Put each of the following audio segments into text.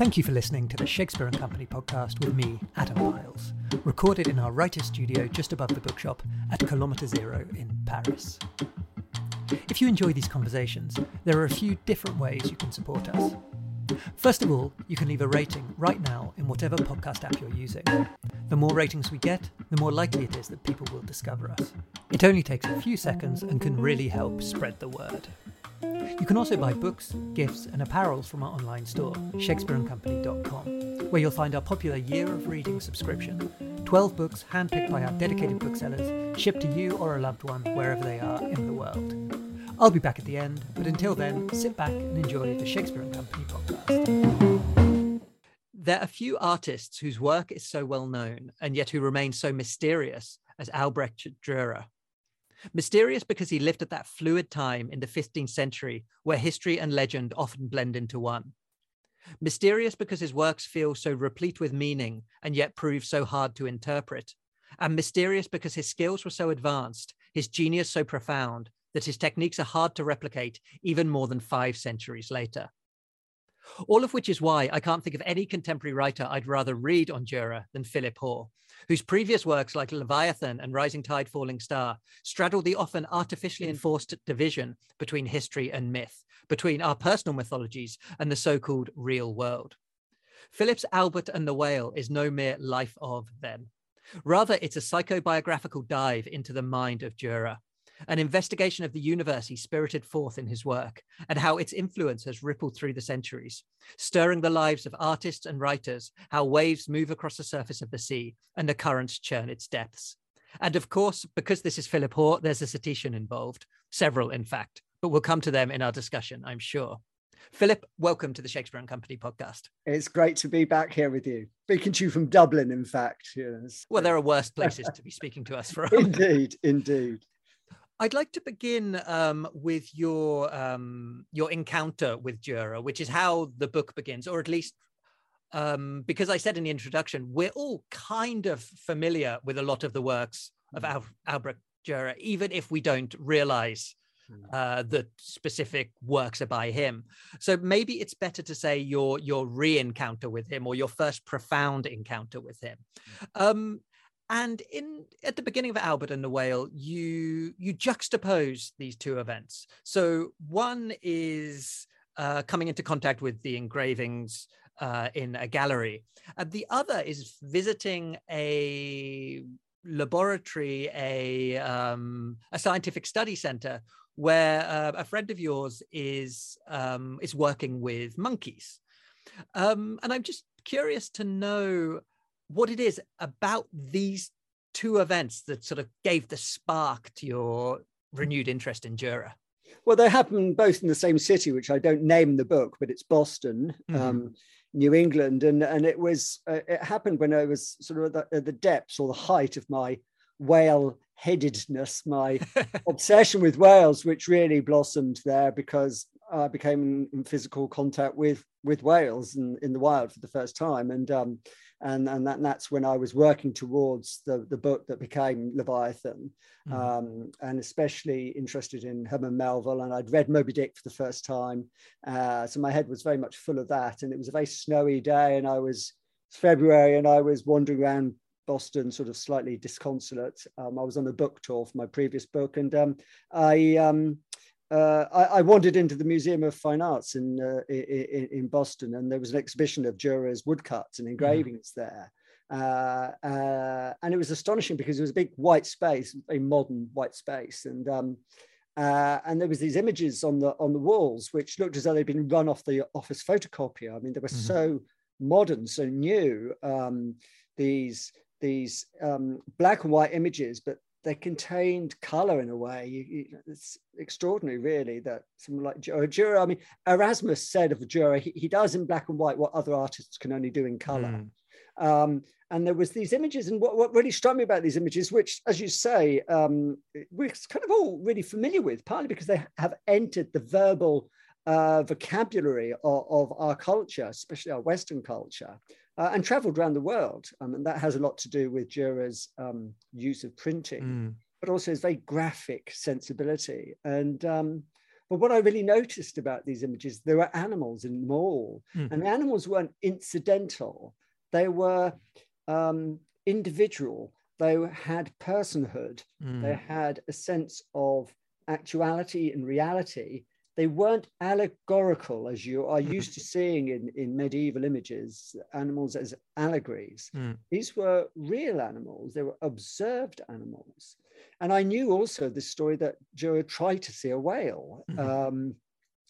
Thank you for listening to the Shakespeare and Company podcast with me, Adam Miles, recorded in our writer's studio just above the bookshop at Kilometre Zero in Paris. If you enjoy these conversations, there are a few different ways you can support us. First of all, you can leave a rating right now in whatever podcast app you're using. The more ratings we get, the more likely it is that people will discover us. It only takes a few seconds and can really help spread the word. You can also buy books, gifts, and apparels from our online store, shakespeareandcompany.com, where you'll find our popular Year of Reading subscription 12 books handpicked by our dedicated booksellers, shipped to you or a loved one wherever they are in the world. I'll be back at the end, but until then, sit back and enjoy the Shakespeare and Company podcast. There are few artists whose work is so well known and yet who remain so mysterious as Albrecht Dürer. Mysterious because he lived at that fluid time in the 15th century where history and legend often blend into one. Mysterious because his works feel so replete with meaning and yet prove so hard to interpret. And mysterious because his skills were so advanced, his genius so profound, that his techniques are hard to replicate even more than five centuries later. All of which is why I can't think of any contemporary writer I'd rather read on Dürer than Philip Hoare, whose previous works like Leviathan and Rising Tide, Falling Star straddle the often artificially mm. enforced division between history and myth, between our personal mythologies and the so called real world. Philip's Albert and the Whale is no mere life of then. Rather, it's a psychobiographical dive into the mind of Dürer, an investigation of the universe he spirited forth in his work and how its influence has rippled through the centuries, stirring the lives of artists and writers, how waves move across the surface of the sea and the currents churn its depths. And of course, because this is Philip Hoare, there's a cetacean involved, several in fact, but we'll come to them in our discussion, I'm sure. Philip, welcome to the Shakespeare and Company podcast. It's great to be back here with you. Speaking to you from Dublin, in fact. Yes. Well, there are worse places to be speaking to us from. indeed, indeed. I'd like to begin um, with your um, your encounter with Dürer, which is how the book begins, or at least um, because I said in the introduction, we're all kind of familiar with a lot of the works of mm. Al- Albrecht Dürer, even if we don't realize mm. uh, the specific works are by him. So maybe it's better to say your your re-encounter with him or your first profound encounter with him. Mm. Um, and in at the beginning of albert and the whale you you juxtapose these two events. So one is uh, coming into contact with the engravings uh, in a gallery and the other is visiting a laboratory a um, a scientific study center where uh, a friend of yours is um, is working with monkeys. Um, and i'm just curious to know what it is about these two events that sort of gave the spark to your renewed interest in Dürer? Well, they happen both in the same city, which I don't name the book, but it's Boston, mm-hmm. um, New England, and and it was uh, it happened when I was sort of at the, at the depths or the height of my whale headedness, my obsession with whales, which really blossomed there because I became in physical contact with with whales in, in the wild for the first time, and um, and and, that, and that's when I was working towards the the book that became Leviathan, mm. um, and especially interested in Herman Melville, and I'd read Moby Dick for the first time, uh, so my head was very much full of that, and it was a very snowy day, and I was February, and I was wandering around Boston, sort of slightly disconsolate. Um, I was on a book tour for my previous book, and um, I um, uh, I, I, wandered into the Museum of Fine Arts in, uh, in, in Boston, and there was an exhibition of Dürer's woodcuts and mm-hmm. engravings mm. there. Uh, uh, and it was astonishing because it was a big white space, a modern white space, and um, uh, and there was these images on the on the walls which looked as though they'd been run off the office photocopier. I mean, they were mm-hmm. so modern, so new. Um, these these um, black and white images, but they contained color in a way. You, you, it's extraordinary, really, that someone like Dürer, I mean, Erasmus said of Dürer, he, he, does in black and white what other artists can only do in color. Mm. Um, and there was these images, and what, what really struck me about these images, which, as you say, um, we're kind of all really familiar with, partly because they have entered the verbal uh, vocabulary of, of, our culture, especially our Western culture uh, and traveled around the world. Um, and that has a lot to do with Dürer's um, use of printing, mm. but also his very graphic sensibility. And um, but what I really noticed about these images, there were animals in them all, Mm. and the animals weren't incidental; they were um, individual. They had personhood. Mm. They had a sense of actuality and reality. They weren't allegorical as you are used to seeing in, in medieval images, animals as allegories. Mm. These were real animals, they were observed animals. And I knew also this story that Joe tried to see a whale. Mhm. Um,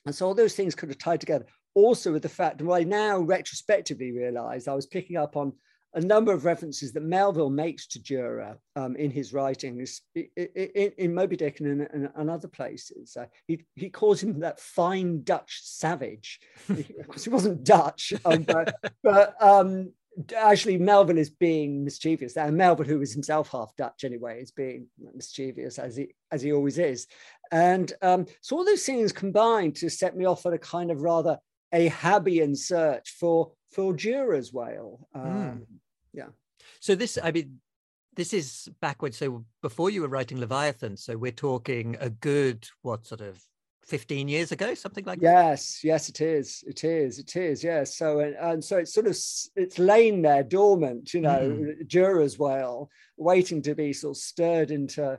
and so all those things could have tied together. Also, with the fact that I now retrospectively realized I was picking up on a number of references that Melville makes to Dürer um, in his writings, in, in, Moby Dick and, in, and, other places. Uh, he, he calls him that fine Dutch savage. of course, he wasn't Dutch, um, but, but um, actually Melville is being mischievous. And Melville, who was himself half Dutch anyway, is being mischievous as he as he always is. And um, so all those things combined to set me off on a kind of rather a Ahabian search for for Dürer's whale. Um, So this, I mean, this is backwards. So before you were writing Leviathan, so we're talking a good what sort of fifteen years ago, something like that. Yes, yes, it is. It is. It is. Yes. So and, and so it's sort of it's lain there dormant, you know, Dürer's whale, waiting to be sort of stirred into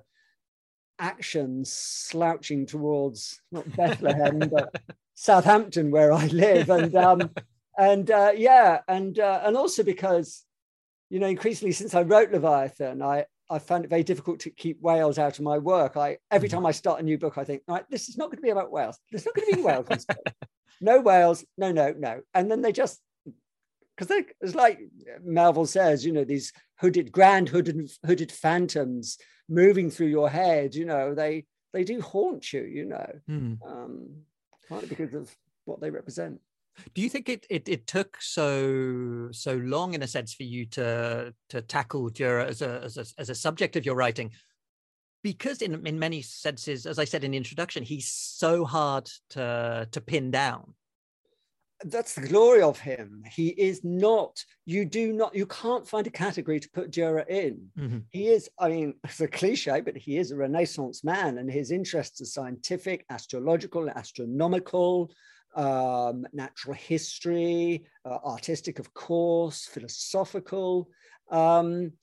action, slouching towards not Bethlehem but Southampton, where I live, and um, and uh, yeah, and uh, and also because you know increasingly since I wrote Leviathan, I I found it very difficult to keep whales out of my work. I every Mhm. time I start a new book, I think, right, this is not going to be about whales. There's not going to be whales. in this book. no whales. No, no, no. And then they just because they it's like Melville says, you know, these hooded, grand hooded, hooded phantoms moving through your head. You know, they they do haunt you. You know, Hmm. um, partly because of what they represent. Do you think it, it it took so so long in a sense for you to to tackle Dürer as a as a, as a subject of your writing? Because in in many senses, as I said in the introduction, he's so hard to to pin down. that's the glory of him. He is not, you do not, you can't find a category to put Dürer in. Mhm. He is, I mean, it's a cliche, but he is a Renaissance man and his interests are scientific, astrological, astronomical, um, natural history, uh, artistic, of course, philosophical. Um,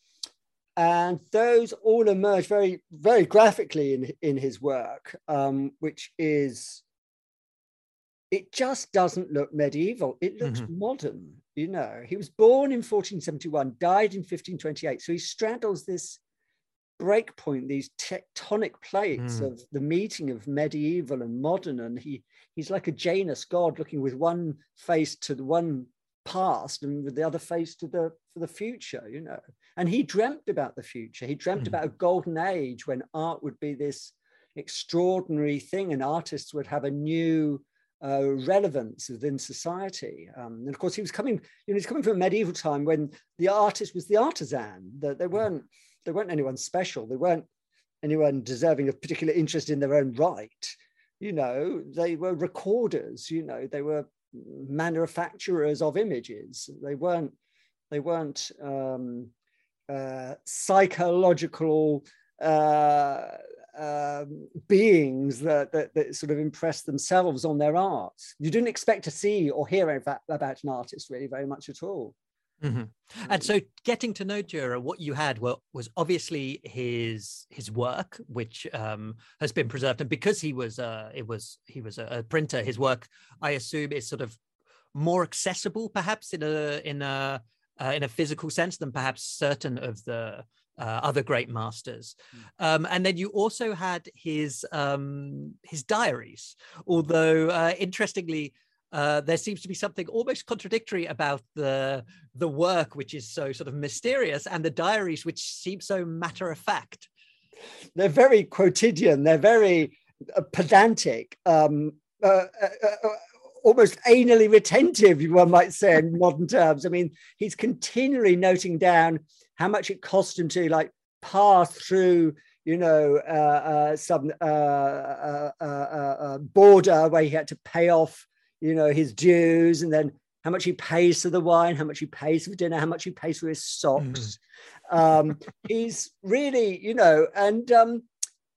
and those all emerge very, very graphically in, in his work, um, which is it just doesn't look medieval. It looks modern. You know, he was born in 1471, died in 1528. So he straddles this break point, these tectonic plates Mm. of the meeting of medieval and modern. And he he's like a Janus god looking with one face to the one past and with the other face to the for the future, you know. And he dreamt about the future. He dreamt Mm. about a golden age when art would be this extraordinary thing and artists would have a new uh, relevance within society. Um, and of course, he was coming, you know, he's coming from a medieval time when the artist was the artisan. That they weren't, they weren't anyone special. They weren't anyone deserving of particular interest in their own right. You know, they were recorders. You know, they were manufacturers of images. They weren't, they weren't um, uh, psychological. Uh, um, beings that, that, that sort of impress themselves on their art. You didn't expect to see or hear about, about an artist really very much at all. Mhm. And so, getting to know Dürer, what you had were, was obviously his his work, which um, has been preserved, and because he was uh, it was he was a, a printer, his work, I assume, is sort of more accessible, perhaps in a in a uh, in a physical sense than perhaps certain of the uh, other great masters. Um, and then you also had his um, his diaries, although uh, interestingly. Uh, there seems to be something almost contradictory about the the work, which is so sort of mysterious, and the diaries, which seem so matter of fact. They're very quotidian. They're very uh, pedantic. Um, uh, uh, almost anally retentive, one might say in modern terms. I mean, he's continually noting down how much it cost him to like pass through, you know, uh, uh, some uh, uh, border where he had to pay off, you know, his dues, and then how much he pays for the wine, how much he pays for dinner, how much he pays for his socks. Mm. Um, he's really, you know, and um,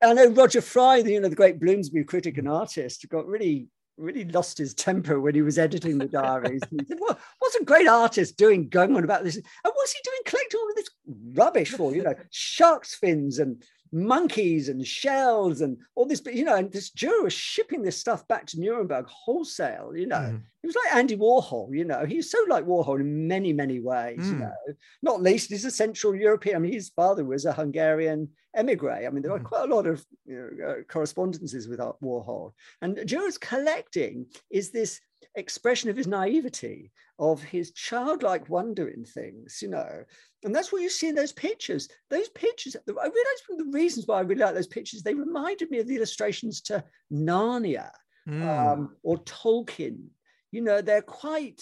I know Roger Fry, the, you know, the great Bloomsbury critic and artist, got really really lost his temper when he was editing the diaries. he said, well, what's a great artist doing going on about this? And what's he doing collecting all of this rubbish for? You know, shark's fins and monkeys and shells and all this, but you know, and this Dürer was shipping this stuff back to Nuremberg wholesale, you know. Mm. He was like Andy Warhol, you know, he's so like Warhol in many, many ways, mm. you know, not least he's a Central European. I mean, his father was a Hungarian emigre. I mean, there are mm. quite a lot of you know, uh, correspondences with Warhol. And Dürer's collecting is this expression of his naivety, of his childlike wonder in things, you know. And that's what you see in those pictures. Those pictures, I realized one of the reasons why I really like those pictures, they reminded me of the illustrations to Narnia mm. um, or Tolkien. You know, they're quite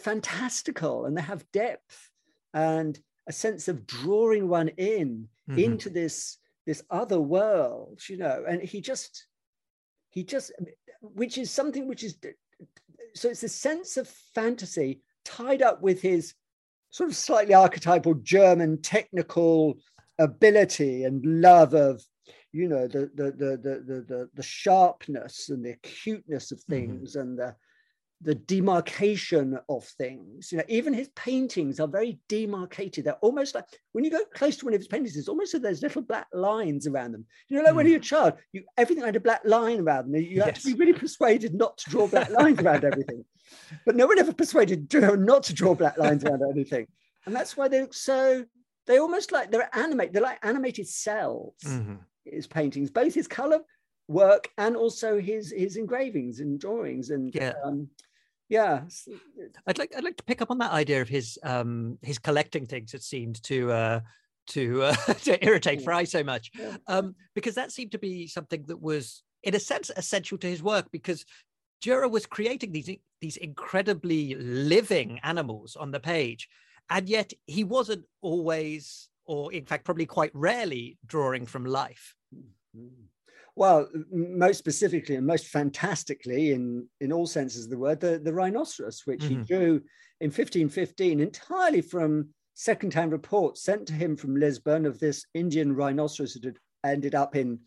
fantastical and they have depth and a sense of drawing one in mm-hmm. into this this other world, you know. And he just he just which is something which is so it's a sense of fantasy tied up with his sort of slightly archetypal German technical ability and love of you know the the the the the, the sharpness and the acuteness of mm-hmm. things mm-hmm. and the the demarcation of things. You know, even his paintings are very demarcated. They're almost like when you go close to one of his paintings, it's almost like there's little black lines around them. You know, like mm. when hmm. you're a child, you everything had a black line around them. You yes. have to be really persuaded not to draw black lines around everything. But no one ever persuaded not to draw black lines around anything. And that's why they look so they almost like they're animated, they're like animated cells, mm-hmm. his paintings, both his color work and also his his engravings and drawings and yeah. Um, yeah. I'd like i'd like to pick up on that idea of his um his collecting things it seemed to uh to uh, to irritate Fry so much. Um because that seemed to be something that was in a sense essential to his work because Dürer was creating these these incredibly living animals on the page and yet he wasn't always or in fact probably quite rarely drawing from life. Mm-hmm. Well, most specifically and most fantastically, in, in all senses of the word, the, the rhinoceros, which mm-hmm. he drew in 1515 entirely from second-hand reports sent to him from Lisbon of this Indian rhinoceros that had ended up in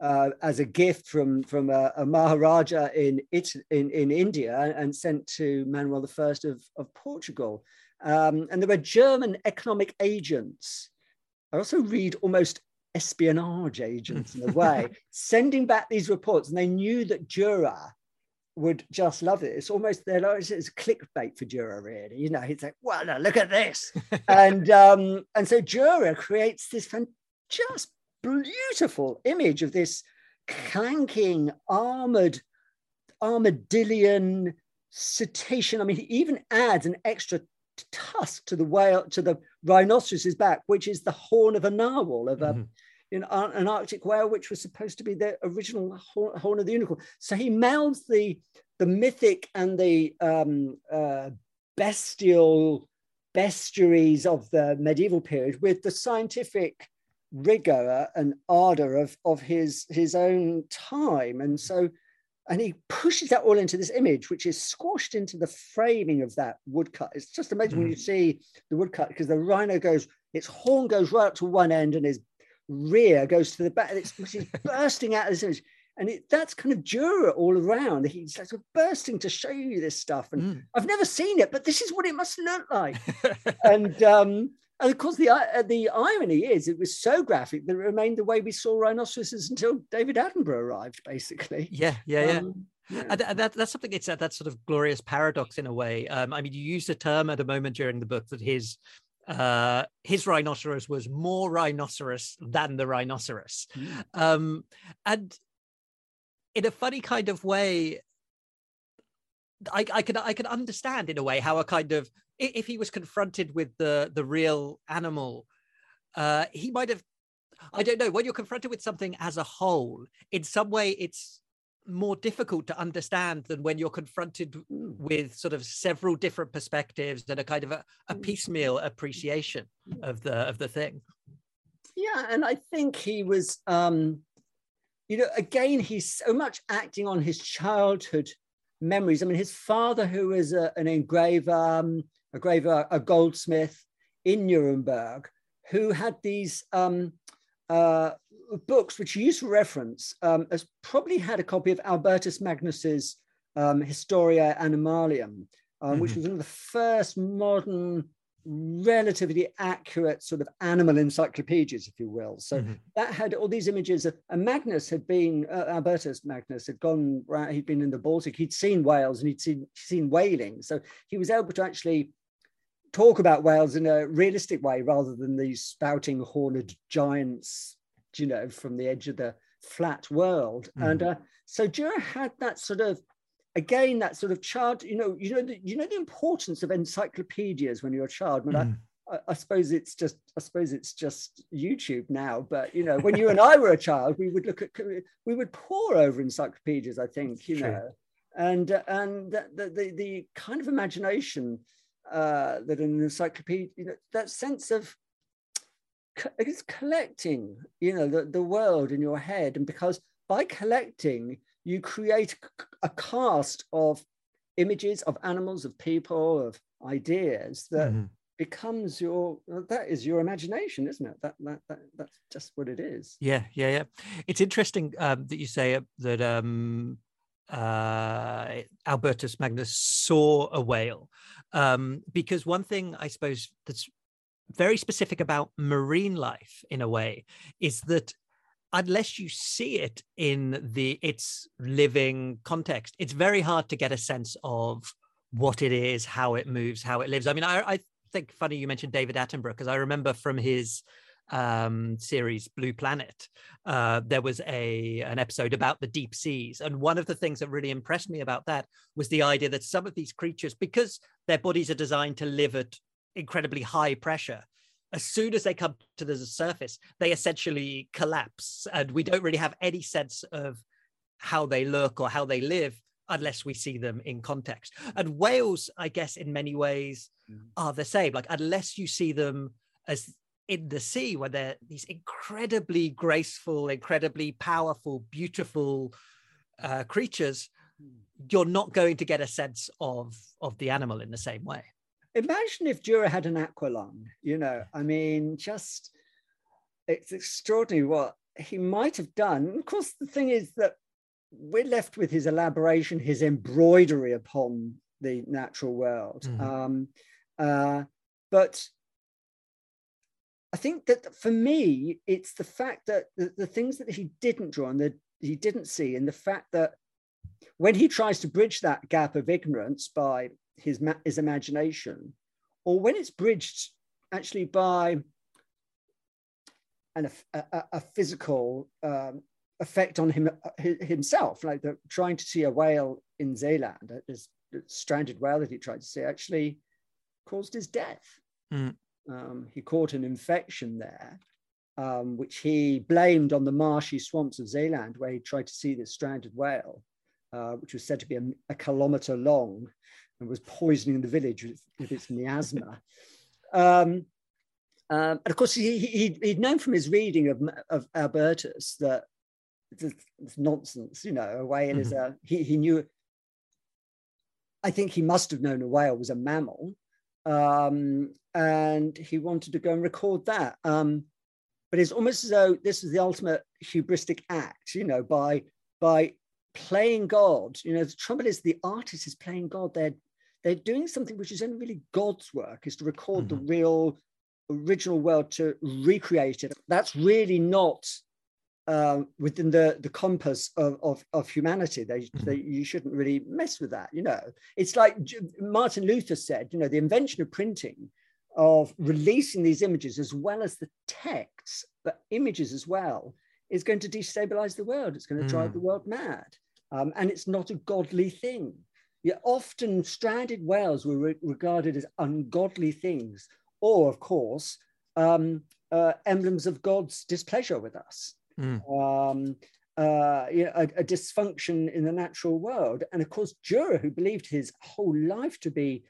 uh, as a gift from from a, a Maharaja in, it, in in India and sent to Manuel I of, of Portugal. Um, and there were German economic agents. I also read almost espionage agents in a way, sending back these reports. And they knew that Dürer would just love it. It's almost they're like it's clickbait for Dürer, really. You know, he's like, well, now look at this. and um, and so Dürer creates this fan- just beautiful image of this clanking armored armadillion cetacean. I mean, he even adds an extra tusk to the whale to the rhinoceros's back, which is the horn of a narwhal of a mm-hmm you know, an Arctic whale, which was supposed to be the original horn of the unicorn. So he melds the the mythic and the um, uh, bestial bestiaries of the medieval period with the scientific rigor and ardor of, of his, his own time. And so, and he pushes that all into this image, which is squashed into the framing of that woodcut. It's just amazing mm. when you mm. see the woodcut because the rhino goes, its horn goes right up to one end and his rear goes to the back. It's, it's bursting out of this image. And it, that's kind of Dürer all around. He's like sort of bursting to show you this stuff. And mm. I've never seen it, but this is what it must look like. and um, and of course, the uh, the irony is it was so graphic that it remained the way we saw rhinoceroses until David Attenborough arrived, basically. Yeah, yeah, yeah. Um, yeah. And that, that's something. It's that, that sort of glorious paradox in a way. Um, I mean, you used a term at a moment during the book that his uh, his rhinoceros was more rhinoceros than the rhinoceros. Mm. Um, and in a funny kind of way, I, I could I could understand in a way how a kind of if he was confronted with the the real animal, uh, he might have. I don't know. When you're confronted with something as a whole, in some way, it's more difficult to understand than when you're confronted mm. with sort of several different perspectives and a kind of a, a mm. piecemeal appreciation mm. of the of the thing yeah and i think he was um you know again he's so much acting on his childhood memories i mean his father who was a, an engraver um, a graver a goldsmith in nuremberg who had these um uh books which he used for reference um, has probably had a copy of Albertus Magnus's um, Historia Animalium, um, mm-hmm. which was one of the first modern relatively accurate sort of animal encyclopedias, if you will. So mm-hmm. that had all these images. Of, and Magnus had been, uh, Albertus Magnus had gone, he'd been in the Baltic, he'd seen whales and he'd seen, seen whaling. So he was able to actually talk about whales in a realistic way rather than these spouting horned giants, you know, from the edge of the flat world. Mm-hmm. And uh, so Dürer had that sort of again that sort of child you know you know the, you know the importance of encyclopedias when you're a child I, mm. I, I, suppose it's just i suppose it's just youtube now but you know when you and i were a child we would look at we would pore over encyclopedias i think you True. know and and the, the, the kind of imagination uh, that an encyclopedia you know that sense of it's collecting you know the, the world in your head and because by collecting you create a cast of images of animals, of people, of ideas that mm-hmm. becomes your that is your imagination, isn't it? That, that that that's just what it is. Yeah, yeah, yeah. It's interesting um, that you say that um, uh, Albertus Magnus saw a whale, um, because one thing I suppose that's very specific about marine life in a way is that unless you see it in the its living context, it's very hard to get a sense of what it is, how it moves, how it lives. I mean, I, I think funny you mentioned David Attenborough because I remember from his um, series Blue Planet, uh, there was a an episode about the deep seas, and one of the things that really impressed me about that was the idea that some of these creatures, because their bodies are designed to live at incredibly high pressure, as soon as they come to the surface, they essentially collapse. And we don't really have any sense of how they look or how they live unless we see them in context. And whales, I guess, in many ways mm. are the same. Like, unless you see them as in the sea, where they're these incredibly graceful, incredibly powerful, beautiful uh, creatures, mm. you're not going to get a sense of of the animal in the same way imagine if Dürer had an aqualung, you know, I mean, just it's extraordinary what he might have done. Of course, the thing is that we're left with his elaboration, his embroidery upon the natural world. Mm-hmm. Um, uh, but I think that for me, it's the fact that the, the things that he didn't draw and that he didn't see, and the fact that when he tries to bridge that gap of ignorance by his, his imagination, or when it's bridged actually by an, a, a physical um, effect on him himself, like the, trying to see a whale in Zeeland, uh, this stranded whale that he tried to see, actually caused his death. Mm. Um, he caught an infection there, um, which he blamed on the marshy swamps of Zeeland, where he tried to see this stranded whale, uh, which was said to be a, a kilometer long and was poisoning the village with, with its miasma. um, um, and of course, he, he, he'd known from his reading of, of Albertus that it's, it's nonsense, you know, a whale mm-hmm. is a, he, he knew, I think he must have known a whale was a mammal. Um, and he wanted to go and record that. Um, but it's almost as though this is the ultimate hubristic act, you know, by by playing God. You know, the trouble is the artist is playing God. They're they're doing something which is only really God's work, is to record mm-hmm. the real original world to recreate it. That's really not uh, within the, the compass of, of, of humanity. They, mm-hmm. they, you shouldn't really mess with that. You know, it's like Martin Luther said, you know, the invention of printing, of releasing these images as well as the texts, but images as well, is going to destabilize the world. It's going to drive mm. the world mad. Um, and it's not a godly thing. Yet often stranded whales were re- regarded as ungodly things, or, of course, um, uh, emblems of God's displeasure with us. Mm. Um, uh, you know, a, a, dysfunction in the natural world. And of course, Dürer, who believed his whole life to be,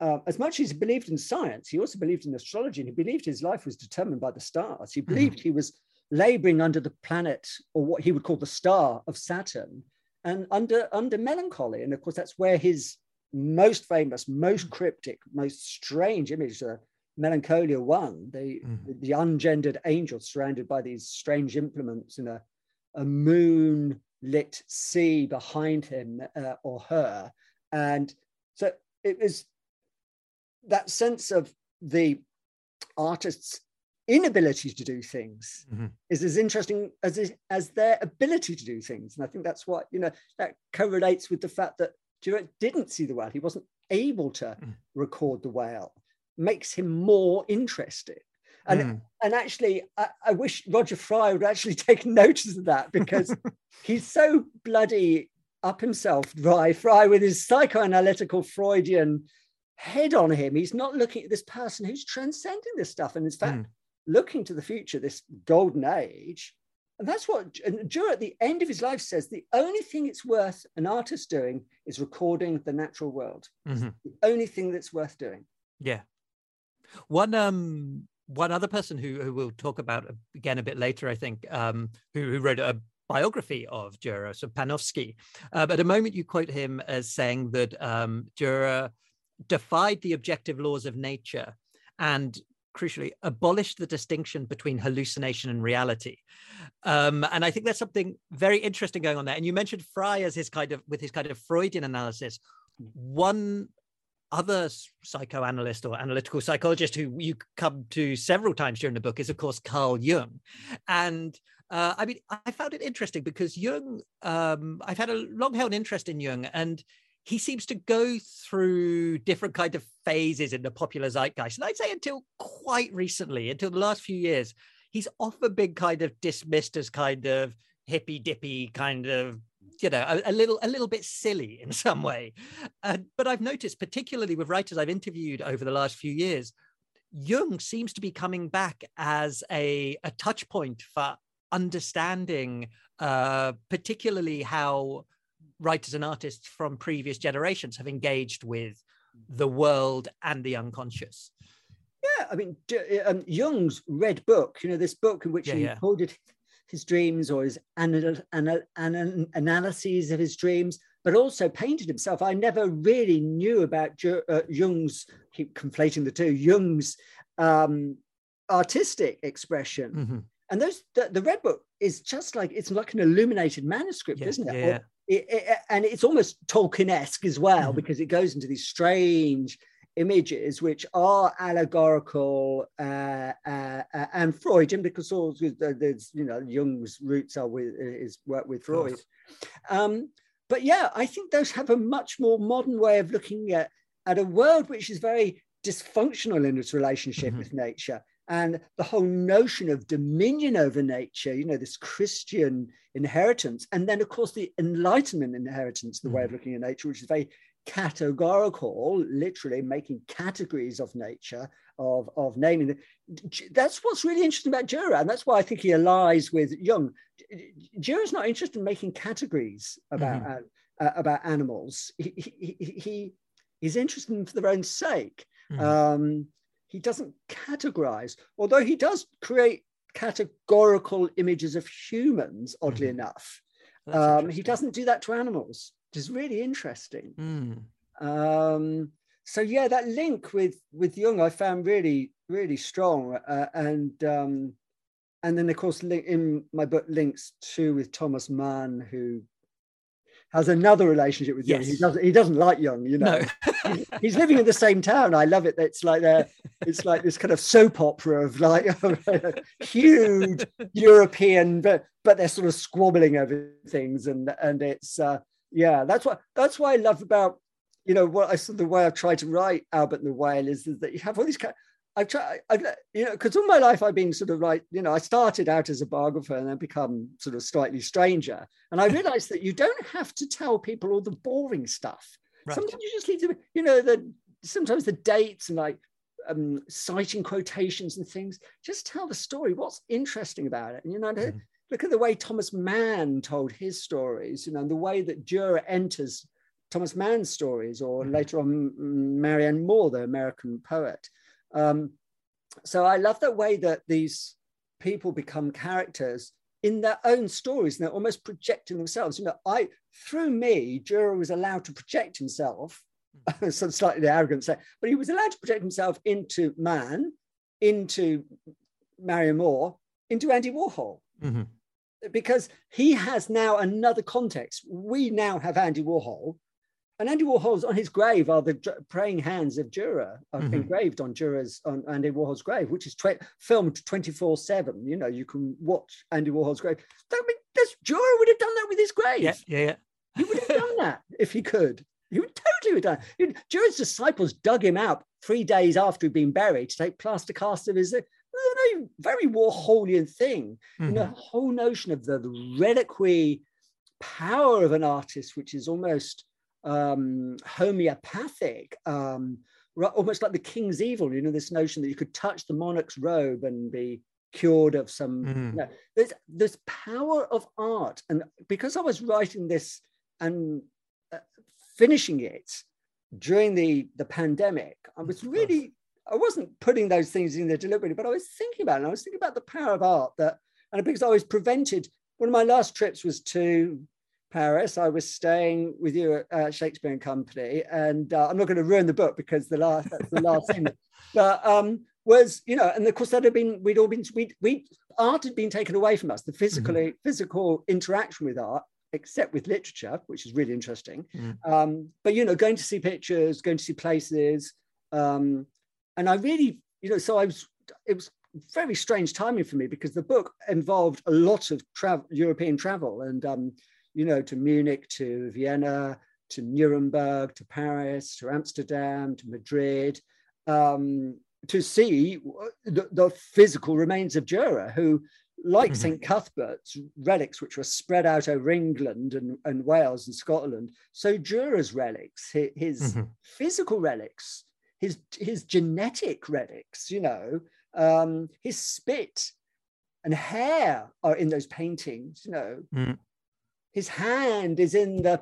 uh, as much as he believed in science, he also believed in astrology and he believed his life was determined by the stars. He hmm. believed mm. he was laboring under the planet or what he would call the star of Saturn and under under melancholy and of course that's where his most famous most hmm. cryptic most strange image the, Melancholia One, the, mm. the ungendered angel surrounded by these strange implements in a, a moon lit sea behind him uh, or her. And so it was that sense of the artist's inability to do things mm-hmm. is as interesting as as their ability to do things. And i think that's what you know that correlates with the fact that Dürer didn't see the whale he wasn't able to mm. record the whale makes him more interesting and mm. and actually I, I, wish roger fry would actually take notice of that because he's so bloody up himself dry fry with his psychoanalytical freudian head on him. He's not looking at this person who's transcending this stuff. And in fact mm looking to the future, this golden age. And that's what and Durer at the end of his life says the only thing it's worth an artist doing is recording the natural world. Mm-hmm. The only thing that's worth doing. Yeah. One um one other person who, who we'll talk about again a bit later, I think, um, who, who wrote a biography of Dürer, so Panofsky. Uh, but at a moment you quote him as saying that um, Dürer defied the objective laws of nature and crucially abolished the distinction between hallucination and reality. Um, and i think there's something very interesting going on there. And you mentioned fry as his kind of with his kind of freudian analysis. One other psychoanalyst or analytical psychologist who you come to several times during the book is of course carl jung. And uh, I mean, I found it interesting because Jung, um, I've had a long held interest in Jung, and he seems to go through different kind of phases in the popular zeitgeist. And I'd say until quite recently, until the last few years, he's often been kind of dismissed as kind of hippy dippy kind of you know a, a, little a little bit silly in some way uh, but i've noticed particularly with writers i've interviewed over the last few years jung seems to be coming back as a, a touch point for understanding uh, particularly how writers and artists from previous generations have engaged with the world and the unconscious. Yeah, I mean, um, Jung's Red Book, you know, this book in which yeah, he yeah. recorded his dreams or his anal- anal- anal- analyses of his dreams, but also painted himself. I never really knew about Ju- uh, Jung's, keep conflating the two, Jung's um, artistic expression. Mm-hmm. And those the, the, Red Book is just like it's like an illuminated manuscript, yeah, isn't it? Yeah. Or, it, it, and it's almost Tolkien-esque as well mm. because it goes into these strange images which are allegorical uh, uh, uh, and Freudian because all there's you know Jung's roots are with his work with Freud. Um, but yeah, I think those have a much more modern way of looking at at a world which is very dysfunctional in its relationship mm-hmm. with nature and the whole notion of dominion over nature, you know, this Christian inheritance, and then of course the Enlightenment inheritance, the way of mm. looking at nature, which is very categorical, literally making categories of nature, of, of naming. That's what's really interesting about Dürer, and that's why I think he allies with Jung. is not interested in making categories about mm-hmm. uh, about animals. He, he, he, he's interested in for their own sake. Mm-hmm. Um, he doesn't categorize, although he does create categorical images of humans, oddly mm. enough. Um, he doesn't do that to animals, which is really interesting. Mm. Um, so yeah, that link with with Jung I found really really strong, uh, and um, and then of course in my book links too with Thomas Mann, who has another relationship with Jung. Yes. He doesn't. He doesn't like Jung. You know, no. he's, he's, living in the same town. I love it. It's like it's like this kind of soap opera of like huge European, but but they're sort of squabbling over things, and and it's uh, yeah. That's what that's what I love about you know what I. The way I've tried to write Albert and the Whale is, is that you have all these kind. I've tried, I've, you know, because all my life I've been sort of like, you know, I started out as a biographer and then become sort of slightly stranger. And I realized that you don't have to tell people all the boring stuff. Right. Sometimes you just need to, you know, the sometimes the dates and like um, citing quotations and things. Just tell the story. What's interesting about it? And you know, mm-hmm. look at the way Thomas Mann told his stories. You know, and the way that Dürer enters Thomas Mann's stories, or mm-hmm. later on Marianne Moore, the American poet. Um, so I love the way that these people become characters in their own stories and they're almost projecting themselves. You know, I through me, Dürer was allowed to project himself some slightly arrogant say, but he was allowed to project himself into Mann, into Marianne Moore, into Andy Warhol. Mm-hmm. Because he has now another context. We now have Andy Warhol, and Andy Warhol's on his grave are the praying hands of Dürer mm-hmm. engraved on Dürer's on Andy Warhol's grave, which is tw- filmed twenty four seven. You know, you can watch Andy Warhol's grave. I mean, this Dürer would have done that with his grave. Yeah, yeah, yeah. He would have done that if he could. He would totally have done. It. Dürer's disciples dug him out three days after he'd been buried to take plaster cast of his. Very Warholian thing. Mm-hmm. You know, mm-hmm. the whole notion of the, the reliquary power of an artist, which is almost um, homeopathic, um, almost like the king's evil. You know, this notion that you could touch the monarch's robe and be cured of some. Mm. You know, there's this power of art, and because I was writing this and uh, finishing it during the the pandemic, I was really. I wasn't putting those things in there deliberately, but I was thinking about it. I was thinking about the power of art that, and because I was prevented, one of my last trips was to Paris. I was staying with you at Shakespeare and Company, and uh, I'm not going to ruin the book because the last that's the last thing. But um, was you know, and of course that had been we'd all been we we art had been taken away from us. The physically mm-hmm. physical interaction with art, except with literature, which is really interesting. Mm-hmm. Um, but you know, going to see pictures, going to see places, um, and I really you know, so I was it was very strange timing for me because the book involved a lot of travel, European travel, and um, you know, to Munich, to Vienna, to Nuremberg, to Paris, to Amsterdam, to Madrid, um, to see the, the, physical remains of Dürer, who, like mm-hmm. St. Cuthbert's relics, which were spread out over England and, and Wales and Scotland, so Dürer's relics, his, his mm-hmm. physical relics, his, his genetic relics, you know, um, his spit and hair are in those paintings, you know. Mm his hand is in the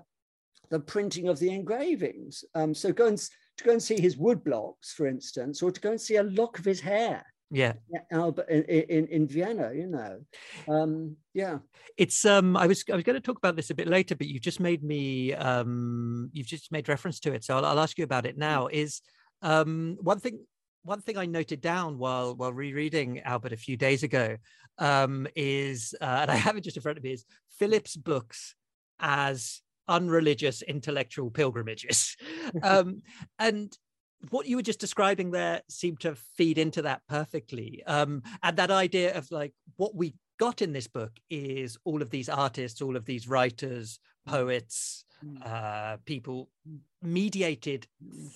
the printing of the engravings. Um, so go and to go and see his wood blocks, for instance, or to go and see a lock of his hair. Yeah, Albert in, in, in Vienna, you know, um, yeah. It's um, I was I was going to talk about this a bit later, but you've just made me um, you've just made reference to it, so I'll, I'll ask you about it now. Is um, one thing one thing I noted down while while rereading Albert a few days ago um, is, uh, and I have it just in front of me, is Philip's books as unreligious intellectual pilgrimages, um, and what you were just describing there seemed to feed into that perfectly. Um, and that idea of like what we got in this book is all of these artists, all of these writers, poets, Mm. uh, people mediated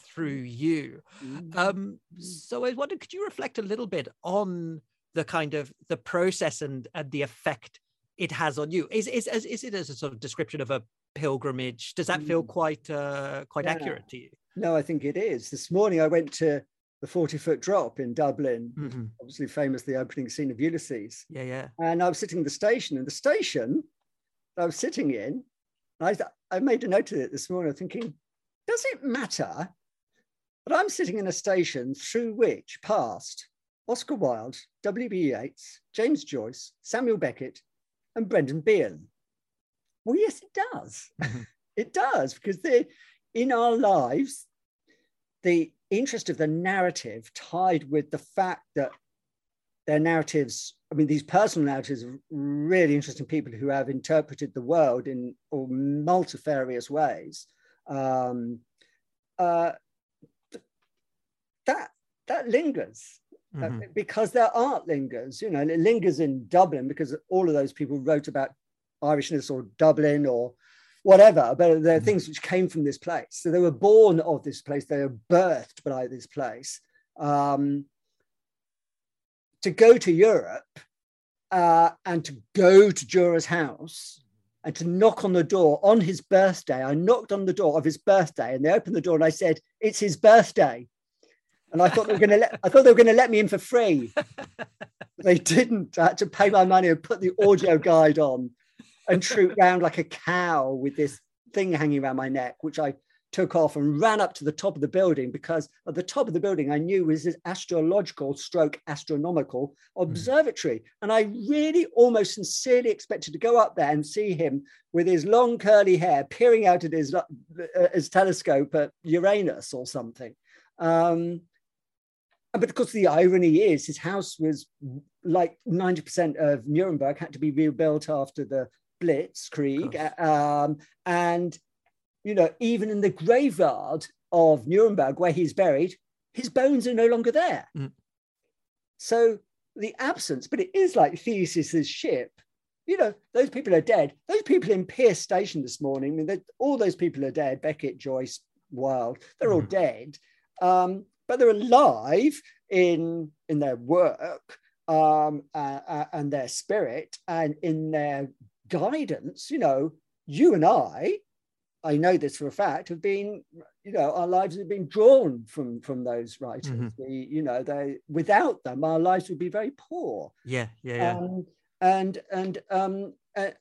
through you. Mm. Um, so I wonder, could you reflect a little bit on the kind of the process and, and the effect it has on you? Is, is, is it as a sort of description of a pilgrimage? Does that feel mm. quite uh, quite yeah. accurate to you? No, I think it is. This morning I went to the 40 foot drop in Dublin, mm-hmm. obviously famous the opening scene of Ulysses. Yeah, yeah. And I was sitting in the station, and the station I was sitting in, I, I made a note of it this morning, thinking, does it matter that I'm sitting in a station through which passed Oscar Wilde, W.B. Yeats, James Joyce, Samuel Beckett, and Brendan Behan? Well, yes, it does. Mm-hmm. it does, because in our lives, the interest of the narrative tied with the fact that their narratives I mean, these personal narratives are really interesting people who have interpreted the world in all multifarious ways. Um, uh, that that lingers mm-hmm. uh, because their art lingers. You know, it lingers in Dublin because all of those people wrote about Irishness or Dublin or whatever, but they're mm-hmm. things which came from this place. So they were born of this place. They were birthed by this place. Um, to go to Europe uh, and to go to Dürer's house and to knock on the door on his birthday. I knocked on the door of his birthday and they opened the door and I said, It's his birthday. And I thought they were going to let I thought they were going to let me in for free. they didn't. I had to pay my money and put the audio guide on and troop round like a cow with this thing hanging around my neck, which I took off and ran up to the top of the building because at the top of the building I knew was this astrological stroke astronomical observatory. Mm. And I really almost sincerely expected to go up there and see him with his long curly hair peering out at his, uh, his telescope at Uranus or something. Um, but of course, the irony is his house was like 90% of Nuremberg had to be rebuilt after the Blitzkrieg. Um, and you know, even in the graveyard of Nuremberg, where he's buried, his bones are no longer there. Mm. So the absence, but it is like Theseus's ship. You know, those people are dead. Those people in Pearse Station this morning, I mean, all those people are dead. Beckett, Joyce, Wilde, they're mm. all dead. Um, but they're alive in in their work um, uh, and their spirit and in their guidance. You know, you and I I know this for a fact, have been, you know, our lives have been drawn from from those writers. Mm-hmm. We, you know, they without them, our lives would be very poor. Yeah, yeah, yeah. Um, and and um, uh,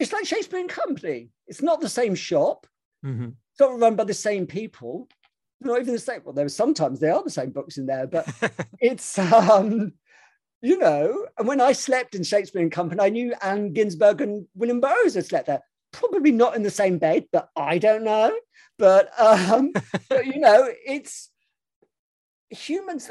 it's like Shakespeare and Company. It's not the same shop. Mm-hmm. It's not run by the same people. Not even the same. Well, there are sometimes there are the same books in there, but it's um, you know. And when I slept in Shakespeare and Company, I knew Allen Ginsberg and William Burroughs had slept there probably not in the same bed, but I don't know. But, um, but you know, it's humans.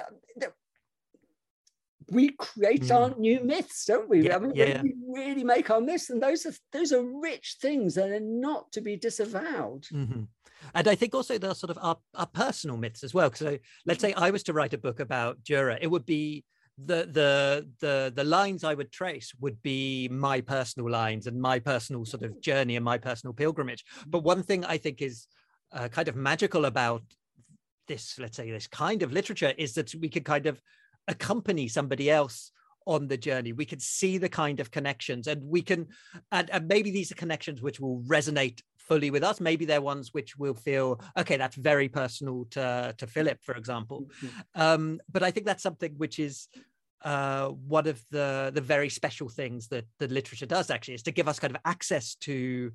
We create mm. our new myths, don't we? Yeah, I mean, yeah. we really make our myths, and those are those are rich things, and they're not to be disavowed. Mm-hmm. And I think also they're sort of our, our personal myths as well. So let's say I was to write a book about Dürer it would be the the the the lines I would trace would be my personal lines and my personal sort of journey and my personal pilgrimage. But one thing I think is uh, kind of magical about this, let's say, this kind of literature is that we could kind of accompany somebody else on the journey. We can see the kind of connections, and we can, and, and maybe these are connections which will resonate fully with us. Maybe they're ones which will feel okay. That's very personal to to Philip, for example. Mm-hmm. Um, but I think that's something which is uh, one of the the very special things that the literature does actually is to give us kind of access to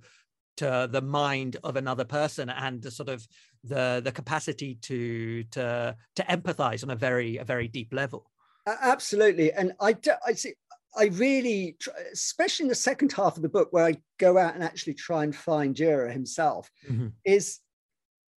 to the mind of another person and the sort of the the capacity to to to empathize on a very a very deep level absolutely and i do, i see i really especially in the second half of the book where i go out and actually try and find Dürer himself mm-hmm. is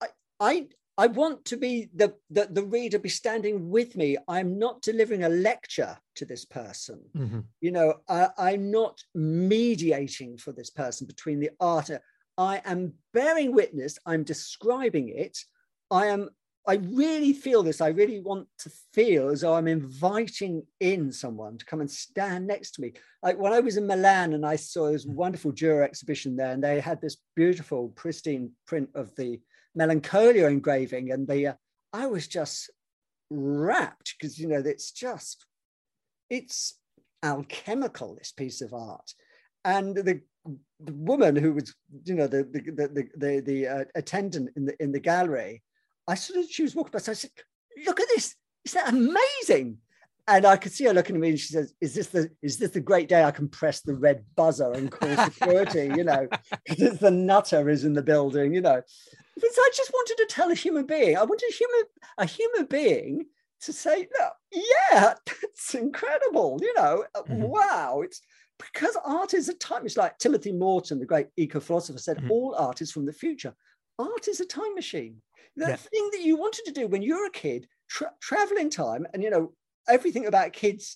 I, I I want to be the, the, the reader be standing with me. I'm not delivering a lecture to this person. Mm-hmm. You know, I, am not mediating for this person between the art. I am bearing witness. I'm describing it. I am. I really feel this. I really want to feel as though I'm inviting in someone to come and stand next to me. Like when I was in Milan and I saw this mm-hmm. wonderful Dürer exhibition there, and they had this beautiful, pristine print of the melancholia engraving and the uh, i was just rapt because you know it's just it's alchemical this piece of art and the, the woman who was you know the the the the, the uh, attendant in the in the gallery i sort of she was walking past i said look at this is that amazing and I could see her looking at me and she says, Is this the is this the great day I can press the red buzzer and call security? you know, because the nutter is in the building, you know. Because I just wanted to tell a human being, I wanted a human, a human being to say, no, yeah, that's incredible, you know, mm-hmm. wow. It's because art is a time, it's like Timothy Morton, the great eco-philosopher, said, mm-hmm. all art is from the future. Art is a time machine. The yeah. thing that you wanted to do when you were a kid, tra- travel in time, and you know, everything about kids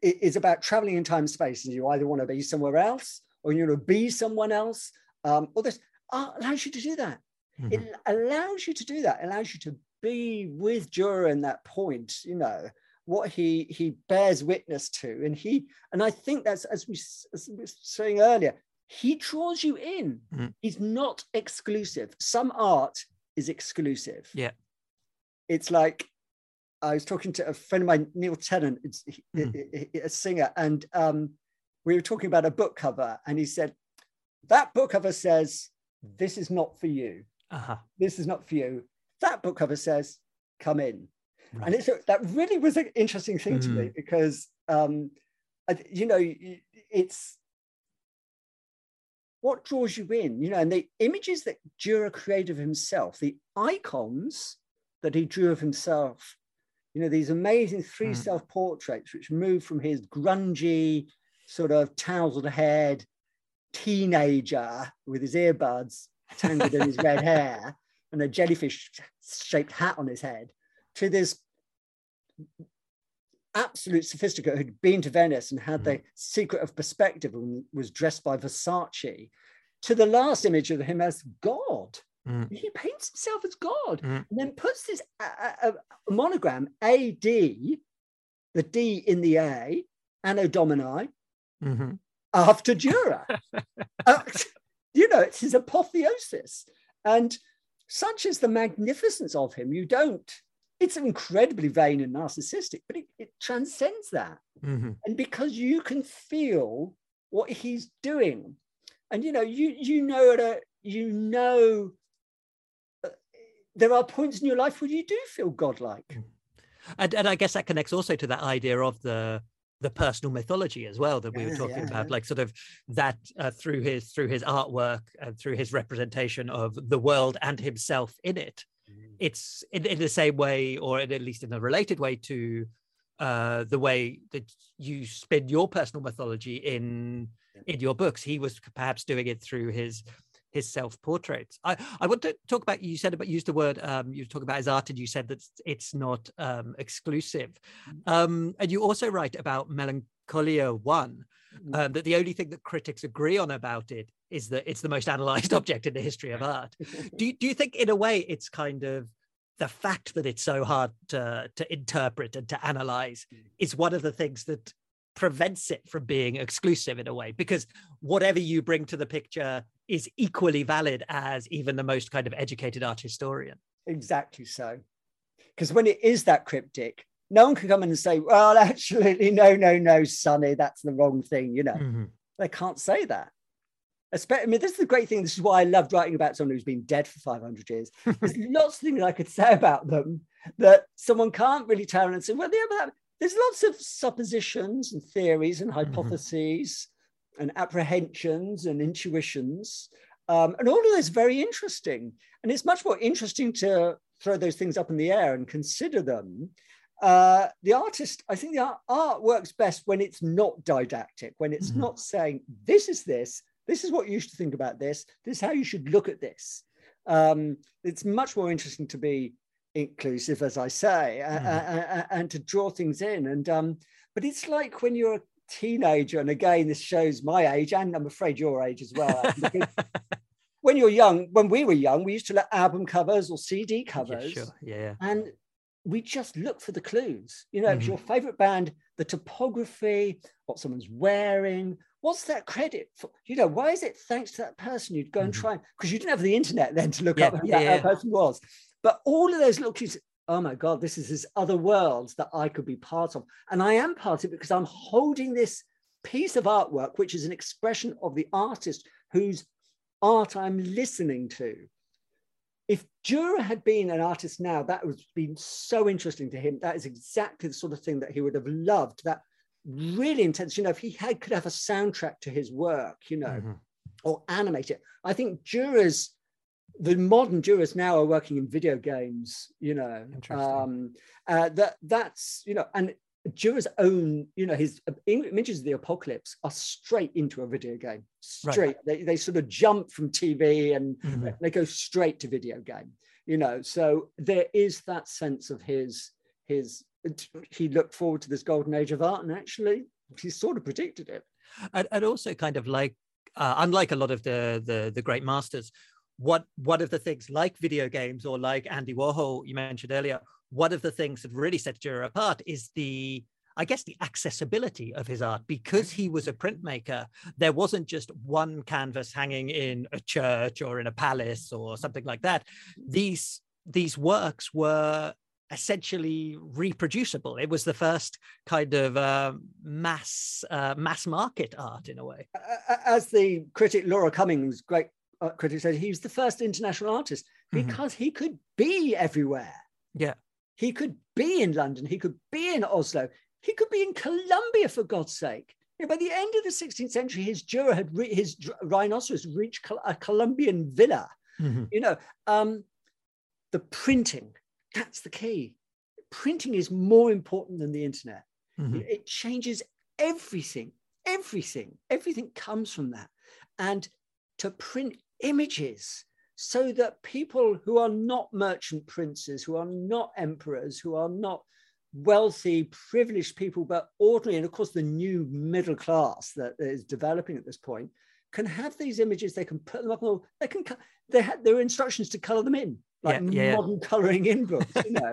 is about traveling in time and space. And you either want to be somewhere else or you want to be someone else. Um, or this art allows you to do that. Mm-hmm. It allows you to do that. It allows you to be with in that point, you know, what he he bears witness to. And he, and I think that's as we, as we were saying earlier, he draws you in. Mm-hmm. He's not exclusive. Some art is exclusive. Yeah. It's like I was talking to a friend of mine, Neil Tennant, mm. a singer, and um, we were talking about a book cover, and he said, "That book cover says this is not for you. Uh-huh. This is not for you. That book cover says come in." Right. And it's that really was an interesting thing mm. to me mm. because um, you know it's what draws you in? You know, and the images that Dürer created of himself, the icons that he drew of himself, you know, these amazing three mm. self portraits which move from his grungy, sort of tousled head teenager with his earbuds tangled in his red hair and a jellyfish shaped hat on his head to this absolute sophisticate who'd been to Venice and had mm. the secret of perspective and was dressed by Versace, to the last image of him as God. Mm. He paints himself as God mm. and then puts this uh, monogram AD, the D in the A, Anno Domini, mm-hmm. after Dürer. uh, you know, it's his apotheosis. And such is the magnificence of him. You don't it's incredibly vain and narcissistic, but it, it transcends that. Mm-hmm. And because you can feel what he's doing, and you know, you you know a, you know uh, there are points in your life where you do feel godlike. Mm. And, and I guess that connects also to that idea of the the personal mythology as well that we were talking yeah, about yeah. like sort of that uh, through his through his artwork and through his representation of the world and himself in it it's in, in, the same way, or at least in a related way to uh, the way that you spin your personal mythology in in your books. He was perhaps doing it through his his self portraits. I, I want to talk about you said about use the word um, you talk about his art and you said that it's not um, exclusive, mm. um, and you also write about Melancholia One. Mm. Um, that the only thing that critics agree on about it is that it's the most analyzed object in the history of art. do, you, do you think, in a way, it's kind of the fact that it's so hard to, to interpret and to analyze mm. is one of the things that prevents it from being exclusive in a way because whatever you bring to the picture is equally valid as even the most kind of educated art historian exactly so because when it is that cryptic no one can come in and say well absolutely no no no sonny that's the wrong thing you know mm-hmm. they can't say that I mean, this is the great thing. This is why I loved writing about someone who's been dead for 500 years. There's lots of things I could say about them that someone can't really tell and say, well, yeah, there's lots of suppositions and theories and mm-hmm. hypotheses. And apprehensions and intuitions. Um, and all of this very interesting. And it's much more interesting to throw those things up in the air and consider them. Uh, the artist, I think the art, art, works best when it's not didactic, when it's mm-hmm. not saying, this is this, this is what you should think about this. This is how you should look at this. Um, it's much more interesting to be inclusive, as I say, mm. uh, and to draw things in. And um, but it's like when you're a teenager, and again, this shows my age, and I'm afraid your age as well. when you're young, when we were young, we used to let album covers or CD covers, yeah, sure. yeah, and we just look for the clues. You know, mm-hmm. your favorite band, the topography, what someone's wearing, what's that credit for? You know, why is it thanks to that person you'd go and mm-hmm. try? Because you didn't have the internet then to look yeah, up who yeah, that, person was. But all of those little clues, oh my God, this is this other world that I could be part of. And I am part of it because I'm holding this piece of artwork, which is an expression of the artist whose art I'm listening to. If Dürer had been an artist now, that would have been so interesting to him. That is exactly the sort of thing that he would have loved. That really intense. You know, if he had could have a soundtrack to his work, you know, mm-hmm. or animate it. I think Dürer's the modern Dürers now are working in video games. You know, um, uh, that that's you know, and Dürer's own, you know, his images of the apocalypse are straight into a video game. Straight, right. they they sort of jump from TV and mm-hmm. they go straight to video game. You know, so there is that sense of his his he looked forward to this golden age of art and actually he sort of predicted it and, and also kind of like uh, unlike a lot of the, the the great masters what one of the things like video games or like andy warhol you mentioned earlier one of the things that really set Dürer apart is the I guess the accessibility of his art because he was a printmaker. There wasn't just one canvas hanging in a church or in a palace or something like that. These these works were essentially reproducible. It was the first kind of uh, mass uh, mass market art in a way. As the critic Laura Cummings, great uh, critic, said, he was the first international artist mm-hmm. because mm-hmm. he could be everywhere. Yeah, he could be in London. He could be in Oslo. He could be in Colombia for God's sake. You know, by the end of the 16th century, his Dürer had re- his rhinoceros reached a Colombian villa. Mm-hmm. You know, um, the printing, that's the key. Printing is more important than the internet. Mm-hmm. It changes everything, everything, everything comes from that. And to print images so that people who are not merchant princes, who are not emperors, who are not wealthy, privileged people, but ordinary, and of course the new middle class that is developing at this point, can have these images. They can put them up. They can. They had there are instructions to color them in, like yeah, yeah. modern coloring in books. You know,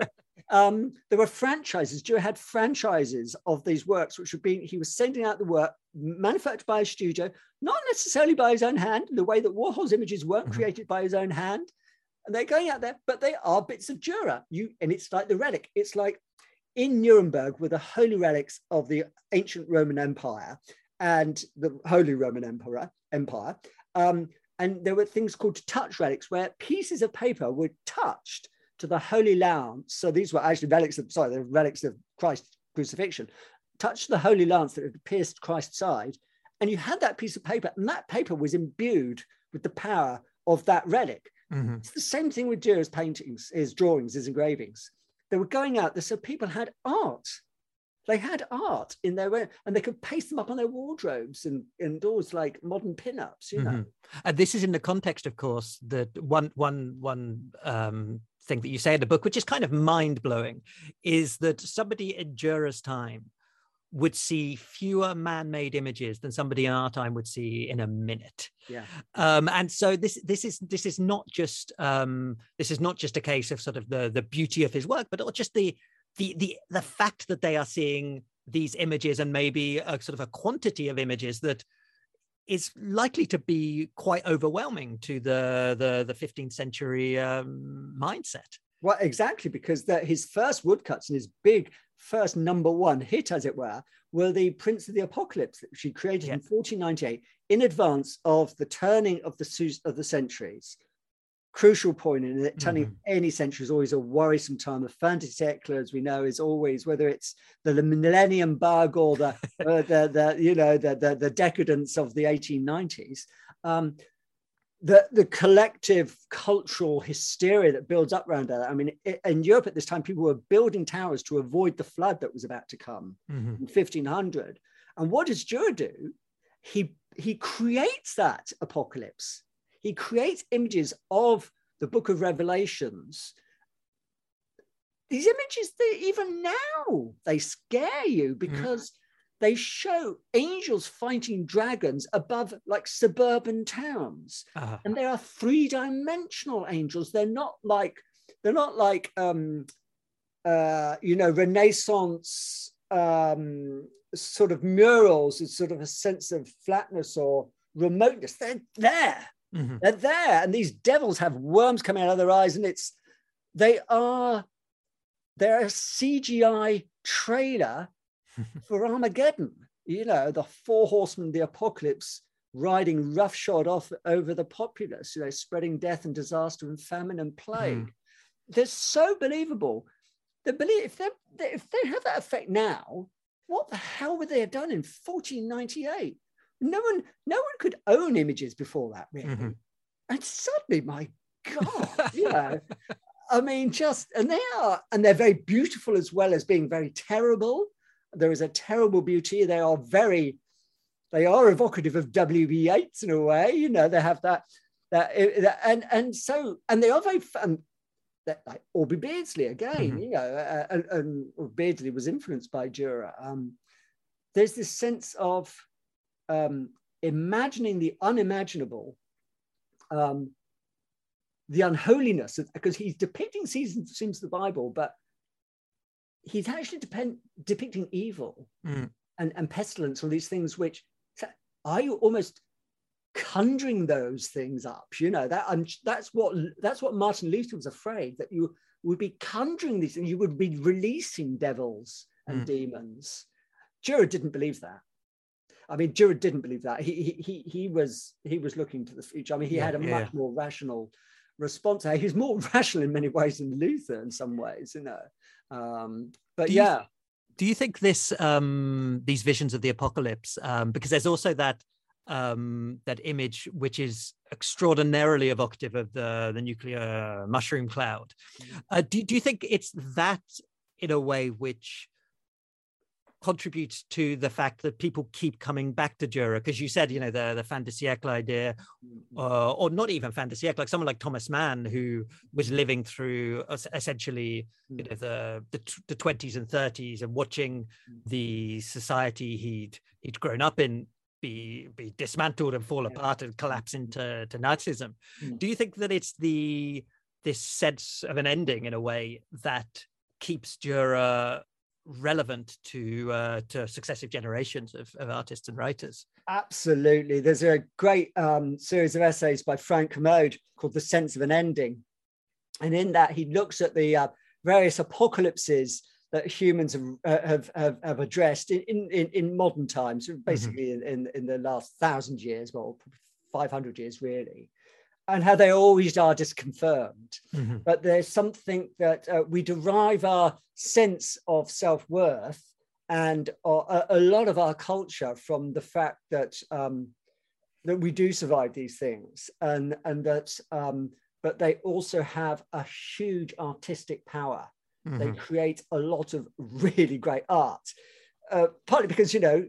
um, there were franchises. Dürer had franchises of these works, which would be he was sending out the work manufactured by a studio, not necessarily by his own hand. The way that Warhol's images weren't mm-hmm. created by his own hand, and they're going out there, but they are bits of Dürer. You and it's like the relic. It's like in Nuremberg were the holy relics of the ancient Roman Empire and the Holy Roman Emperor Empire. Um, and there were things called touch relics where pieces of paper were touched to the Holy Lance. So these were actually relics of, sorry, the relics of Christ's crucifixion, touched the Holy Lance that had pierced Christ's side. And you had that piece of paper, and that paper was imbued with the power of that relic. Mm-hmm. It's the same thing with Dürer's paintings, his drawings, his engravings. They were going out there, so people had art. They had art in their own, and they could paste them up on their wardrobes and indoors like modern pin-ups, you know. Mm-hmm. And this is in the context, of course, that one one one um, thing that you say in the book, which is kind of mind blowing, is that somebody in Dürer's time would see fewer man-made images than somebody in our time would see in a minute. Yeah. Um, and so this this is this is not just um, this is not just a case of sort of the the beauty of his work, but just the the the the fact that they are seeing these images and maybe a sort of a quantity of images that is likely to be quite overwhelming to the the, the 15th century um, mindset. Well, exactly, because that his first woodcuts and his big first number one hit, as it were, were the Prints of the Apocalypse that she created yeah. in 1498 in advance of the turning of the of the centuries crucial point in it. Turning mm-hmm. any century is always a worrisome time. The fin de siècle, as we know, is always whether it's the Millennium Bug or the, uh, the, the you know the, the, the decadence of the 1890s. Um, the, the collective cultural hysteria that builds up around that. I mean, it, in Europe at this time, people were building towers to avoid the flood that was about to come mm-hmm. in 1500. And what does Dürer do? He he creates that apocalypse he creates images of the book of Revelations. These images, they, even now, they scare you mm. because mm. they show angels fighting dragons above like suburban towns. Uh-huh. And they are three-dimensional angels. They're not like, they're not like um, uh, you know, Renaissance um, sort of murals with sort of a sense of flatness or remoteness. They're there. Mm-hmm. They're there, and these devils have worms coming out of their eyes, and it's they are they're a CGI trailer for Armageddon. You know, the four horsemen of the apocalypse riding roughshod off over the populace, you know, spreading death and disaster and famine and plague. Mm. They're so believable. They believe if they if they have that effect now, what the hell would they have done in 1498? No one no one could own images before that really mm-hmm. and suddenly my god you know i mean just and they are and they're very beautiful as well as being very terrible there is a terrible beauty they are very they are evocative of w.b yeats in a way you know they have that that and and so and they are very fun that like Aubrey Beardsley again, mm-hmm. you know, uh, and, and Beardsley was influenced by Dürer. Um, there's this sense of um, imagining the unimaginable, um, the unholiness, because he's depicting seasons, scenes of the Bible, but he's actually depend, depicting evil mm. and, and pestilence, all these things which are you almost conjuring those things up you know that and that's what that's what martin luther was afraid that you would be conjuring these things you would be releasing devils and mm. demons Dürer didn't believe that I mean, Dürer didn't believe that. He he he was he was looking to the future. I mean, he yeah, had a yeah. much more rational response. He was more rational in many ways than Luther in some ways, you know. Um, but do yeah. You, do you think this um, these visions of the apocalypse um, because there's also that um, that image which is extraordinarily evocative of the the nuclear mushroom cloud mm-hmm. uh, do, do you think it's that in a way which contributes to the fact that people keep coming back to Dürer because you said you know the the fin de siècle idea mm-hmm. uh, or not even fin de siècle like someone like Thomas Mann who was living through essentially you know the the, the 20s and 30s and watching mm. the society he'd he'd grown up in be be dismantled and fall apart and collapse into to Nazism. Mm. Do you think that it's the this sense of an ending in a way that keeps Dürer relevant to uh, to successive generations of, of artists and writers. Absolutely. There's a great um, series of essays by Frank Kermode called The Sense of an Ending. And in that, he looks at the uh, various apocalypses that humans have, uh, have, have, have, addressed in, in, in modern times, mm-hmm. basically mm-hmm. in, in, in the last thousand years, well, 500 years really and how they always are disconfirmed. Mm-hmm. But there's something that uh, we derive our sense of self worth and uh, a, lot of our culture from the fact that um, that we do survive these things, and and that um, but they also have a huge artistic power. Mm-hmm. They create a lot of really great art, uh, partly because you know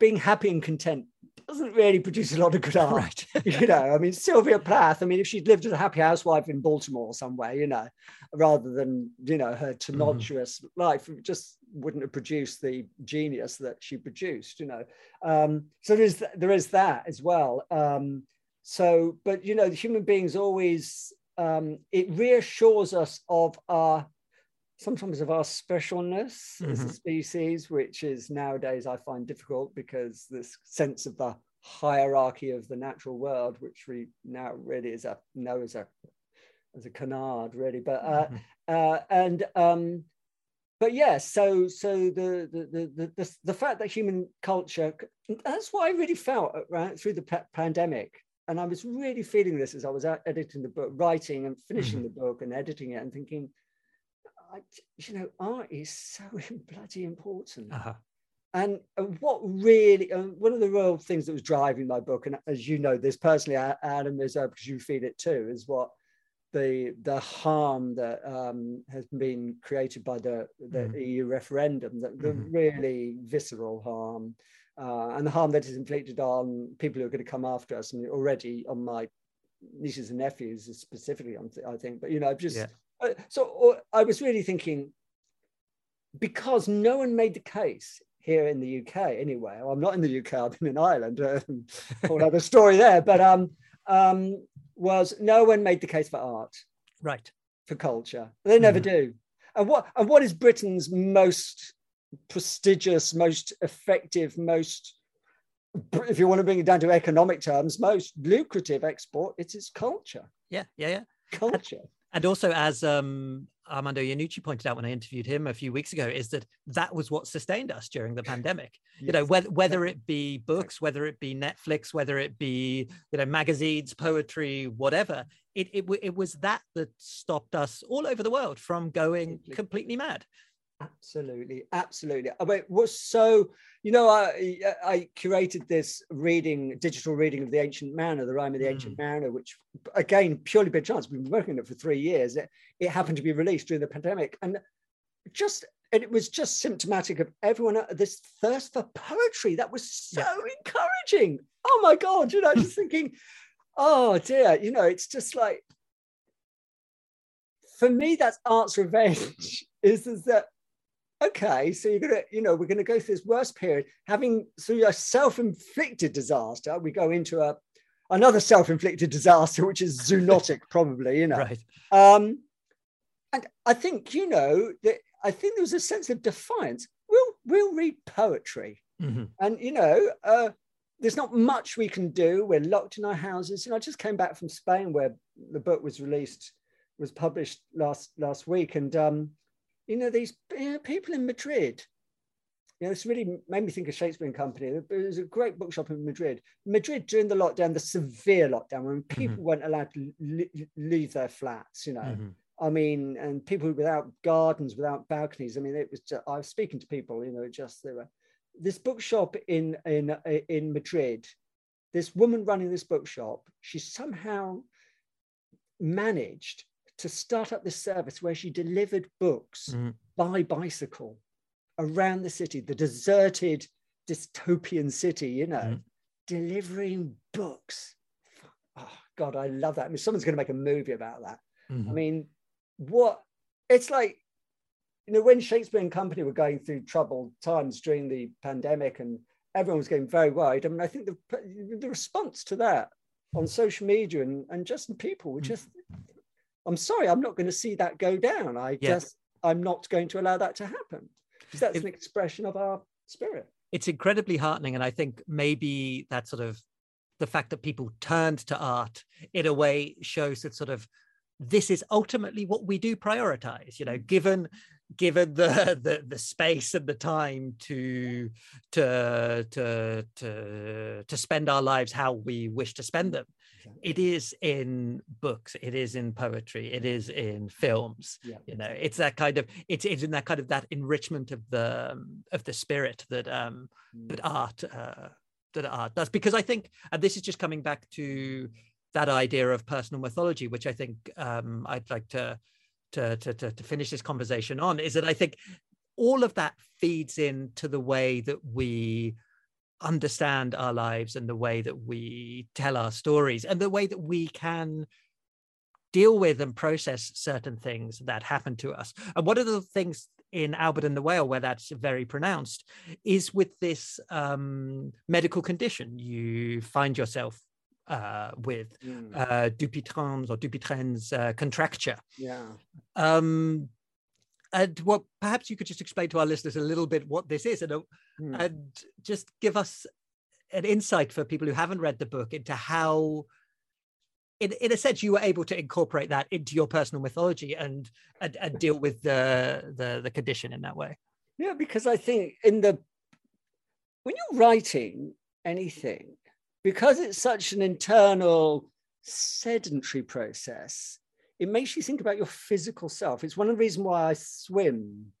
being happy and content doesn't really produce a lot of good art. Right. you know, I mean, Sylvia Plath, I mean, if she'd lived as a happy housewife in Baltimore somewhere, you know, rather than, you know, her mm-hmm. tumultuous mm-hmm. life, just wouldn't have produced the genius that she produced, you know. Um, so there is, there is that as well. Um, so, but, you know, the human beings always, um, it reassures us of our sometimes of our specialness mm-hmm. as a mm-hmm. species, which is nowadays I find difficult because this sense of the hierarchy of the natural world, which we now really is a know as a as a canard, really. But uh, mm-hmm. uh, and um, but yes, yeah, so so the the, the the the fact that human culture that's what I really felt uh, right through the p- pandemic. And I was really feeling this as I was editing the book, writing and finishing mm-hmm. the book and editing it, and thinking, I, you know, art is so bloody important. Uh-huh. And, and what really, uh, one of the real things that was driving my book, and as you know this personally, Adam, is uh, because you feel it too, is what the the harm that um, has been created by the, the mm. EU referendum, the, the mm-hmm. really visceral harm, uh, and the harm that is inflicted on people who are going to come after us, and already on my nieces and nephews specifically, I think. But you know, just yeah. So I was really thinking, because no one made the case here in the UK anyway. Well, I'm not in the UK. I've been in Ireland. Uh, whole other story there. But um, um, was no one made the case for art, right? For culture, they never mm. do. And what and what is Britain's most prestigious, most effective, most if you want to bring it down to economic terms, most lucrative export, it's its culture. Yeah, yeah, yeah. Culture and also as um, Armando Iannucci pointed out when I interviewed him a few weeks ago, is that that was what sustained us during the pandemic. Yes. You know, whether whether it be books, whether it be Netflix, whether it be you know magazines, poetry, whatever, it it, it was that that stopped us all over the world from going completely mad. Absolutely, absolutely. I mean, was so you know, I I curated this reading, digital reading of the Ancient Mariner, the Rime of the Ancient mm. Mariner, which again purely by chance. We've been working on it for three years. It, it happened to be released during the pandemic, and just and it was just symptomatic of everyone uh, this thirst for poetry that was so yeah. encouraging. Oh my god, you know, just thinking, oh dear, you know, it's just like for me, that's art's revenge. Is, is that okay, so you're gonna, you know, we're gonna go through this worst period, having through a self-inflicted disaster, we go into a another self-inflicted disaster, which is zoonotic, probably, you know. Right. Um, and I think, you know, that I think there was a sense of defiance. We'll we'll read poetry. Mm-hmm. And you know, uh, there's not much we can do. We're locked in our houses. You know, I just came back from Spain where the book was released, was published last last week, and um, you know, these you know, people in Madrid. You know, it's really made me think of Shakespeare and Company. There was a great bookshop in Madrid. Madrid during the lockdown, the severe lockdown, when mm-hmm. people mm-hmm. weren't allowed to leave their flats, you know, mm-hmm. I mean, and people without gardens, without balconies. I mean, it was. Just, I was speaking to people, you know, just there were this bookshop in in in Madrid. This woman running this bookshop, she somehow managed to start up this service where she delivered books mm. by bicycle around the city, the deserted dystopian city, you know, mm. delivering books. Oh, God, I love that. I mean, someone's going to make a movie about that. Mm-hmm. I mean, what it's like, you know, when Shakespeare and Company were going through troubled times during the pandemic and everyone was getting very worried. I mean, I think the, the response to that on social media and, and just people were mm. just, I'm sorry, I'm not going to see that go down. I yeah. just, I'm not going to allow that to happen. Because that's an expression of our spirit. It's incredibly heartening. And I think maybe that sort of the fact that people turned to art in a way shows that sort of this is ultimately what we do prioritize you know mm. given given the, the the space and the time to to to to to spend our lives how we wish to spend them it is in books it is in poetry it is in films yeah. you know it's that kind of it's, it's in that kind of that enrichment of the of the spirit that um mm. that art uh that art does because i think and this is just coming back to that idea of personal mythology which i think um i'd like to to, to, to, to finish this conversation on is that I think all of that feeds into the way that we understand our lives and the way that we tell our stories and the way that we can deal with and process certain things that happen to us. And one of the things in Albert and the Whale, where that's very pronounced, is with this um, medical condition. You find yourself uh, with mm. uh, Dupuytren's or Dupuytren's uh, contracture. Yeah. Um, and what perhaps you could just explain to our listeners a little bit what this is and, mm. and just give us an insight for people who haven't read the book into how in, in a sense you were able to incorporate that into your personal mythology and, and, and deal with the, the the condition in that way yeah because i think in the when you're writing anything because it's such an internal sedentary process, it makes you think about your physical self. It's one of the reasons why I swim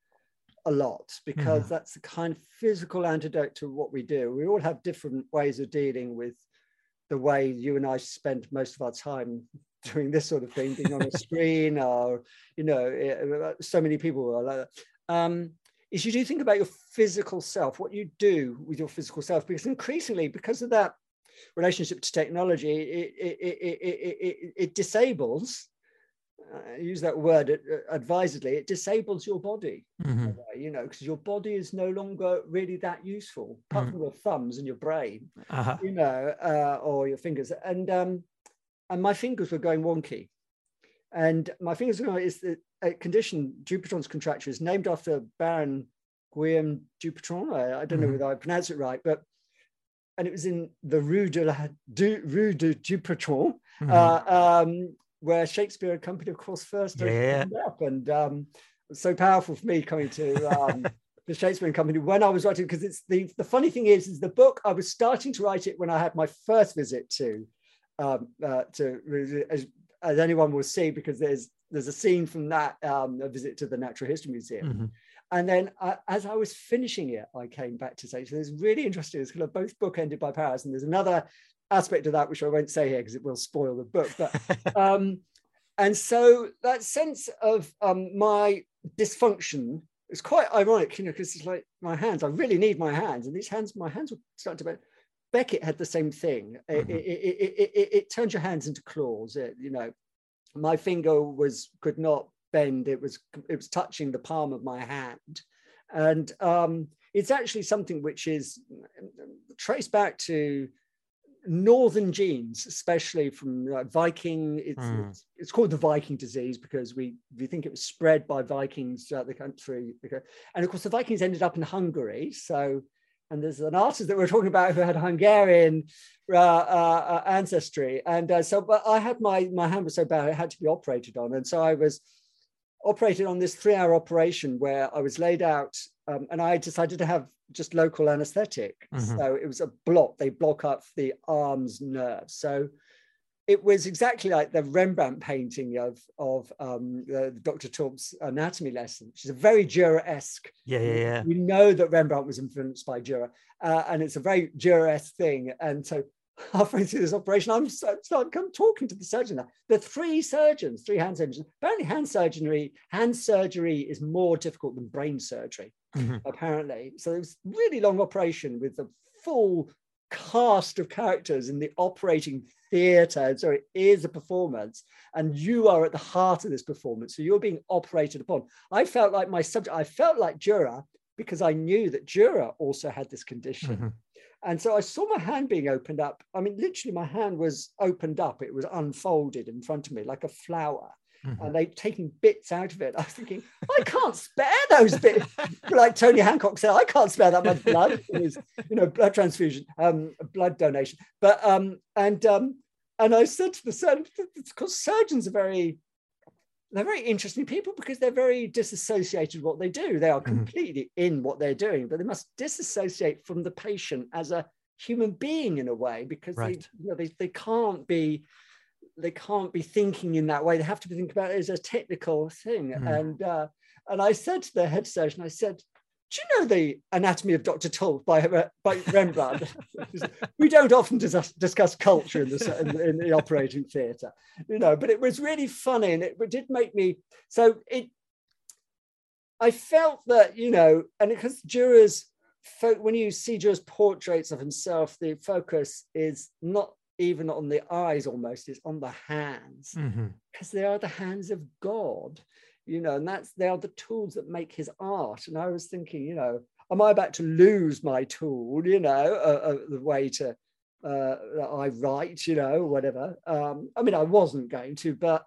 a lot because mm. that's the kind of physical antidote to what we do. We all have different ways of dealing with the way you and I spend most of our time doing this sort of thing, being on a screen, or you know, eh, so many people are like that. Um, is you do think about your physical self, what you do with your physical self, because increasingly, because of that relationship to technology, it, it, it, it, it disables, uh, use that word uh, advisedly, it disables your body, mm-hmm. you know, because your body is no longer really that useful, apart mm-hmm. from your thumbs and your brain, uh-huh. you know, uh, or your fingers. And um, and my fingers were going wonky. And my fingers were going, is the a condition, Dupuytren's contracture, is named after Baron Guillaume Dupuytren. I, I don't mm-hmm. know whether I pronounce it right, but and it was in the Rue de la du, Rue de Dupuytren, mm-hmm. uh, um, where Shakespeare and Company, of course, first yeah. up, and um, so powerful for me coming to um, the Shakespeare and Company when I was writing. Because it's the the funny thing is, is the book I was starting to write it when I had my first visit to um, uh, to as, as, anyone will see, because there's there's a scene from that um, a visit to the Natural History Museum. Mm-hmm and then I, as I was finishing it, I came back to say, so it's really interesting. It's kind of both book ended by Paris. And there's another aspect of that, which I won't say here because it will spoil the book. But um, and so that sense of um, my dysfunction is quite ironic, you know, because it's like my hands, I really need my hands. And these hands, my hands were starting to Beckett had the same thing. Mm-hmm. It, it, it, it, it, turns your hands into claws. you know, my finger was could not bend. It was it was touching the palm of my hand, and um, it's actually something which is traced back to northern genes, especially from uh, Viking. It's, mm. it's, it's called the Viking disease because we we think it was spread by Vikings throughout the country, and of course the Vikings ended up in Hungary. So, and there's an artist that we're talking about who had Hungarian uh, uh, uh ancestry, and uh, so but I had my my hand was so bad it had to be operated on, and so I was operated on this three hour operation where I was laid out um, and I decided to have just local anesthetic. Mm-hmm. So it was a block, they block up the arms nerves. So it was exactly like the Rembrandt painting of of um, Dr. Tulp's anatomy lesson, which is a very Dürer-esque. Yeah, yeah, yeah. We know that Rembrandt was influenced by Dürer, uh, and it's a very Dürer-esque thing. And so halfway through this operation, I'm so, so I'm talking to the surgeon. Now. The three surgeons, three hand surgeons. Apparently, hand surgery hand surgery is more difficult than brain surgery. Mm-hmm. Apparently, so it was really long operation with the full cast of characters in the operating theatre. So it is a performance, and you are at the heart of this performance. So you're being operated upon. I felt like my subject, I felt like Dürer because I knew that Dürer also had this condition. Mm-hmm. And so I saw my hand being opened up. I mean, literally, my hand was opened up, it was unfolded in front of me like a flower. Mm-hmm. and they'd taken bits out of it. I was thinking, I can't spare those bits. like Tony Hancock said, I can't spare that much blood. It was, you know, blood transfusion, um, blood donation. But um, and um, and I said to the surgeon, because surgeons are very they're very interesting people because they're very disassociated with what they do. They are mm-hmm. completely mm-hmm. in what they're doing, but they must disassociate from the patient as a human being in a way because right. they, you know, they, they can't be they can't be thinking in that way. They have to be thinking about it as a technical thing. Mm-hmm. And uh, and I said to the head surgeon, I said, "Do you know the Anatomy of Dr. Tulp by by Rembrandt? we don't often dis- discuss culture in the, in, in the operating theatre, you know. But it was really funny, and it, it did make me. So it, I felt that you know, and because Dürer's when you see Dürer's portraits of himself, the focus is not even on the eyes almost it's on the hands because mm-hmm. they are the hands of god you know and that's they are the tools that make his art and i was thinking you know am i about to lose my tool you know uh, uh, the way to uh, i write you know whatever um, i mean i wasn't going to but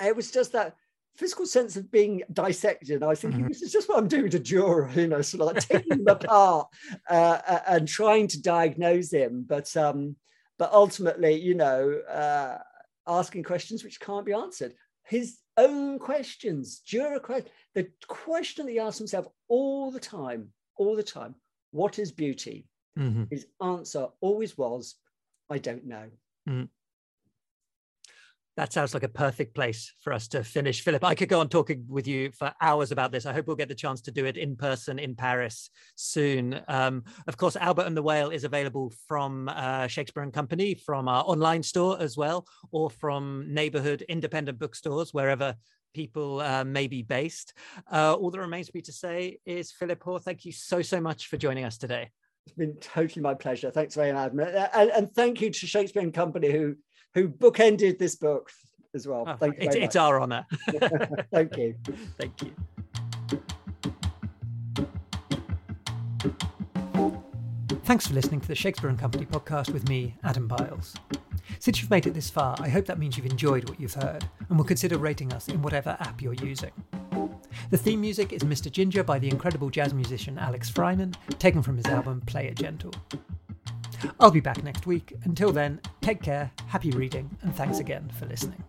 it was just that physical sense of being dissected. I was thinking, mm-hmm. this is just what I'm doing to Dürer, you know, sort of like taking him apart uh, and trying to diagnose him. But um, but ultimately, you know, uh, asking questions which can't be answered. His own questions, Dürer question, the question that he asks himself all the time, all the time, what is beauty? Mm-hmm. His answer always was, I don't know. Mm-hmm. That sounds like a perfect place for us to finish. Philip, I could go on talking with you for hours about this. I hope we'll get the chance to do it in person in Paris soon. Um, of course, Albert and the Whale is available from uh, Shakespeare and Company, from our online store as well, or from neighborhood independent bookstores, wherever people uh, may be based. Uh, all that remains for me to say is, Philip Hoare, thank you so, so much for joining us today. It's been totally my pleasure. Thanks very much. And, and thank you to Shakespeare and Company, who who bookended this book as well. Oh, Thank you. it's our honour. Thank you. Thank you. Thanks for listening to the Shakespeare and Company podcast with me, Adam Biles. Since you've made it this far, I hope that means you've enjoyed what you've heard and will consider rating us in whatever app you're using. The theme music is Mr. Ginger by the incredible jazz musician Alex Freiman, taken from his album Play It Gentle. I'll be back next week. Until then, take care, happy reading, and thanks again for listening.